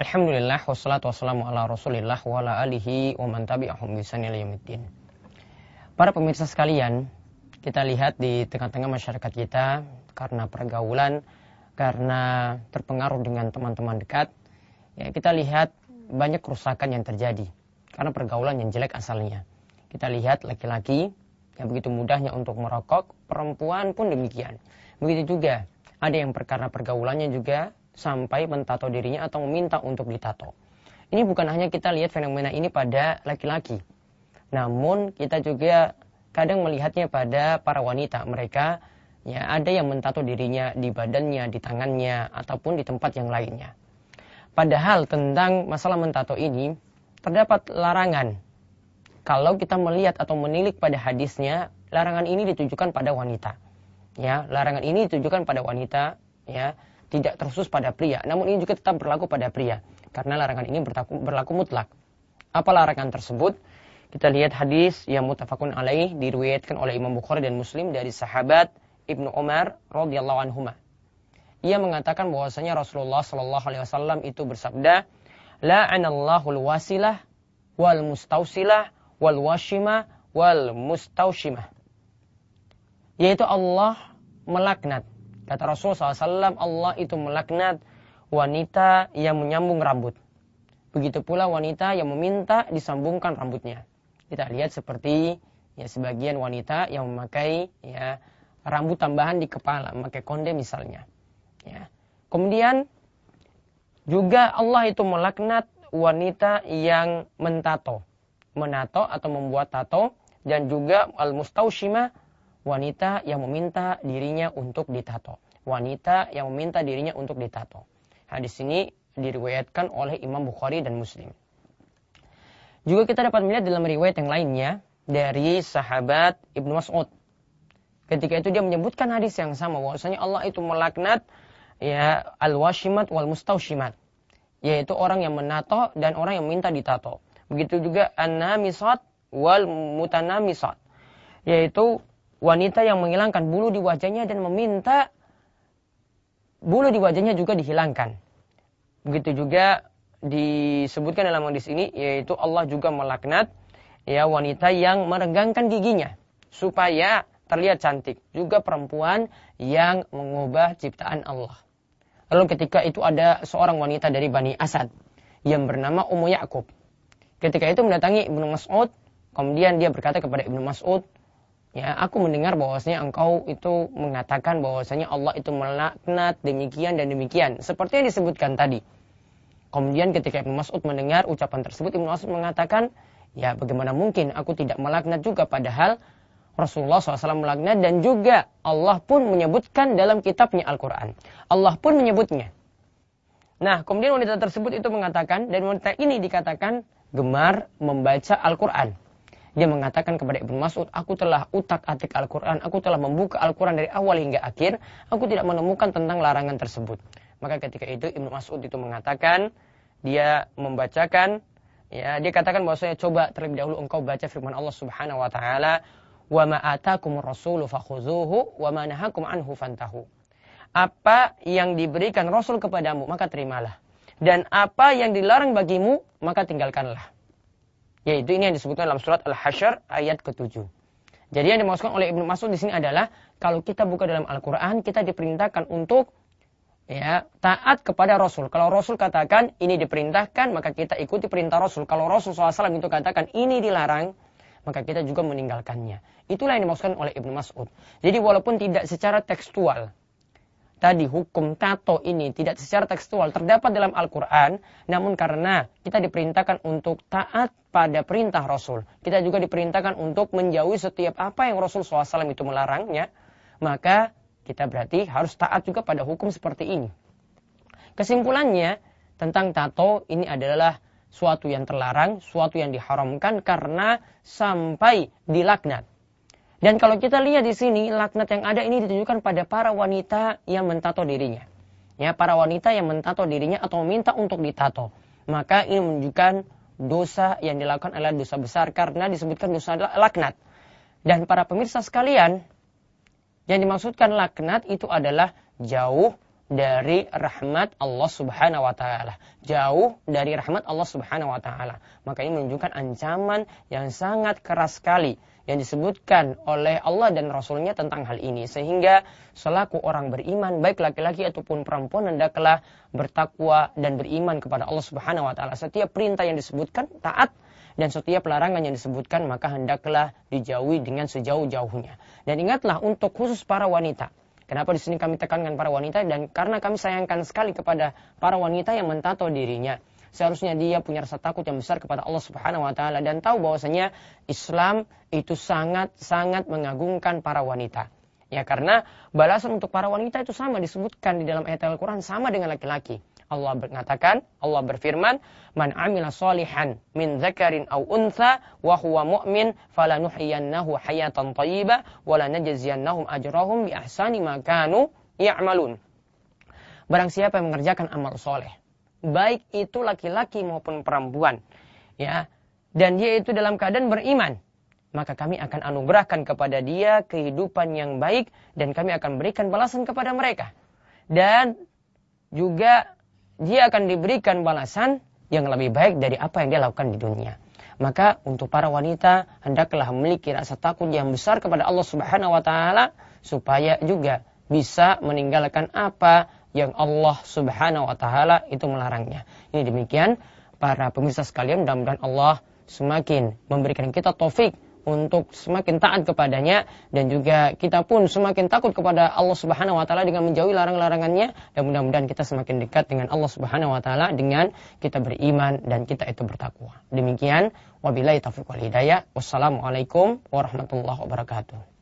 Alhamdulillah wassalatu wassalamu ala Rasulillah wa ala alihi wa man tabi'ahum. Para pemirsa sekalian, kita lihat di tengah-tengah masyarakat kita karena pergaulan, karena terpengaruh dengan teman-teman dekat, ya kita lihat banyak kerusakan yang terjadi karena pergaulan yang jelek asalnya. Kita lihat laki-laki yang begitu mudahnya untuk merokok, perempuan pun demikian. Begitu juga ada yang karena pergaulannya juga sampai mentato dirinya atau meminta untuk ditato. Ini bukan hanya kita lihat fenomena ini pada laki-laki. Namun kita juga kadang melihatnya pada para wanita. Mereka ya ada yang mentato dirinya di badannya, di tangannya ataupun di tempat yang lainnya. Padahal tentang masalah mentato ini terdapat larangan. Kalau kita melihat atau menilik pada hadisnya, larangan ini ditujukan pada wanita. Ya, larangan ini ditujukan pada wanita, ya tidak terkhusus pada pria, namun ini juga tetap berlaku pada pria karena larangan ini berlaku, berlaku mutlak. Apa larangan tersebut? Kita lihat hadis yang mutafakun alaih diriwayatkan oleh Imam Bukhari dan Muslim dari sahabat Ibnu Umar radhiyallahu anhu. Ia mengatakan bahwasanya Rasulullah shallallahu alaihi wasallam itu bersabda, "La'anallahu al-wasilah wal mustausilah wal washima wal mustaushimah." Yaitu Allah melaknat Kata Rasul SAW, Allah itu melaknat wanita yang menyambung rambut. Begitu pula wanita yang meminta disambungkan rambutnya. Kita lihat seperti ya sebagian wanita yang memakai ya rambut tambahan di kepala, memakai konde misalnya. Ya. Kemudian juga Allah itu melaknat wanita yang mentato, menato atau membuat tato dan juga al-mustaushimah wanita yang meminta dirinya untuk ditato. Wanita yang meminta dirinya untuk ditato. Hadis ini diriwayatkan oleh Imam Bukhari dan Muslim. Juga kita dapat melihat dalam riwayat yang lainnya dari sahabat Ibnu Mas'ud. Ketika itu dia menyebutkan hadis yang sama bahwasanya Allah itu melaknat ya al-washimat wal mustaushimat yaitu orang yang menato dan orang yang minta ditato. Begitu juga an-namisat wal mutanamisat yaitu wanita yang menghilangkan bulu di wajahnya dan meminta bulu di wajahnya juga dihilangkan. Begitu juga disebutkan dalam hadis ini yaitu Allah juga melaknat ya wanita yang meregangkan giginya supaya terlihat cantik. Juga perempuan yang mengubah ciptaan Allah. Lalu ketika itu ada seorang wanita dari Bani Asad yang bernama Ummu Ya'qub. Ketika itu mendatangi Ibnu Mas'ud, kemudian dia berkata kepada Ibnu Mas'ud, Ya, aku mendengar bahwasanya engkau itu mengatakan bahwasanya Allah itu melaknat demikian dan demikian. Seperti yang disebutkan tadi. Kemudian ketika Ibnu Mas'ud mendengar ucapan tersebut, Ibnu Mas'ud mengatakan, ya bagaimana mungkin aku tidak melaknat juga padahal Rasulullah SAW melaknat dan juga Allah pun menyebutkan dalam kitabnya Al-Quran. Allah pun menyebutnya. Nah, kemudian wanita tersebut itu mengatakan, dan wanita ini dikatakan gemar membaca Al-Quran. Dia mengatakan kepada Ibnu Mas'ud, aku telah utak-atik Al-Quran, aku telah membuka Al-Quran dari awal hingga akhir, aku tidak menemukan tentang larangan tersebut. Maka ketika itu Ibnu Mas'ud itu mengatakan, dia membacakan, ya dia katakan bahwa saya coba terlebih dahulu engkau baca firman Allah Subhanahu wa taala, "Wa ma rasulu fakhuzuhu wa ma anhu fantahu." Apa yang diberikan Rasul kepadamu, maka terimalah. Dan apa yang dilarang bagimu, maka tinggalkanlah. Yaitu ini yang disebutkan dalam surat Al-Hasyr ayat ke-7. Jadi yang dimaksudkan oleh Ibnu Mas'ud di sini adalah kalau kita buka dalam Al-Qur'an kita diperintahkan untuk ya taat kepada Rasul. Kalau Rasul katakan ini diperintahkan maka kita ikuti perintah Rasul. Kalau Rasul SAW itu katakan ini dilarang maka kita juga meninggalkannya. Itulah yang dimaksudkan oleh Ibnu Mas'ud. Jadi walaupun tidak secara tekstual tadi hukum tato ini tidak secara tekstual terdapat dalam Al-Quran, namun karena kita diperintahkan untuk taat pada perintah Rasul, kita juga diperintahkan untuk menjauhi setiap apa yang Rasul SAW itu melarangnya, maka kita berarti harus taat juga pada hukum seperti ini. Kesimpulannya, tentang tato ini adalah suatu yang terlarang, suatu yang diharamkan karena sampai dilaknat. Dan kalau kita lihat di sini, laknat yang ada ini ditujukan pada para wanita yang mentato dirinya. Ya, para wanita yang mentato dirinya atau meminta untuk ditato. Maka ini menunjukkan dosa yang dilakukan adalah dosa besar karena disebutkan dosa adalah laknat. Dan para pemirsa sekalian, yang dimaksudkan laknat itu adalah jauh dari rahmat Allah Subhanahu wa taala. Jauh dari rahmat Allah Subhanahu wa taala. Maka ini menunjukkan ancaman yang sangat keras sekali yang disebutkan oleh Allah dan Rasulnya tentang hal ini. Sehingga selaku orang beriman, baik laki-laki ataupun perempuan, hendaklah bertakwa dan beriman kepada Allah Subhanahu Wa Taala. Setiap perintah yang disebutkan taat dan setiap larangan yang disebutkan maka hendaklah dijauhi dengan sejauh-jauhnya. Dan ingatlah untuk khusus para wanita. Kenapa di sini kami tekankan para wanita dan karena kami sayangkan sekali kepada para wanita yang mentato dirinya seharusnya dia punya rasa takut yang besar kepada Allah Subhanahu wa taala dan tahu bahwasanya Islam itu sangat-sangat mengagungkan para wanita. Ya karena balasan untuk para wanita itu sama disebutkan di dalam ayat Al-Qur'an sama dengan laki-laki. Allah mengatakan, Allah berfirman, "Man amila solihan min dzakarin aw untha wa huwa mu'min falanuhyiyannahu hayatan thayyibah wa lanajziyannahum ajrahum bi ahsani ma kanu ya'malun." Barang siapa yang mengerjakan amal soleh, baik itu laki-laki maupun perempuan ya dan dia itu dalam keadaan beriman maka kami akan anugerahkan kepada dia kehidupan yang baik dan kami akan berikan balasan kepada mereka dan juga dia akan diberikan balasan yang lebih baik dari apa yang dia lakukan di dunia. Maka untuk para wanita hendaklah memiliki rasa takut yang besar kepada Allah Subhanahu wa taala supaya juga bisa meninggalkan apa yang Allah Subhanahu wa taala itu melarangnya. Ini demikian para pemirsa sekalian mudah-mudahan Allah semakin memberikan kita taufik untuk semakin taat kepadanya dan juga kita pun semakin takut kepada Allah Subhanahu wa taala dengan menjauhi larang-larangannya dan mudah-mudahan kita semakin dekat dengan Allah Subhanahu wa taala dengan kita beriman dan kita itu bertakwa. Demikian wabillahi taufiq wal hidayah. Wassalamualaikum warahmatullahi wabarakatuh.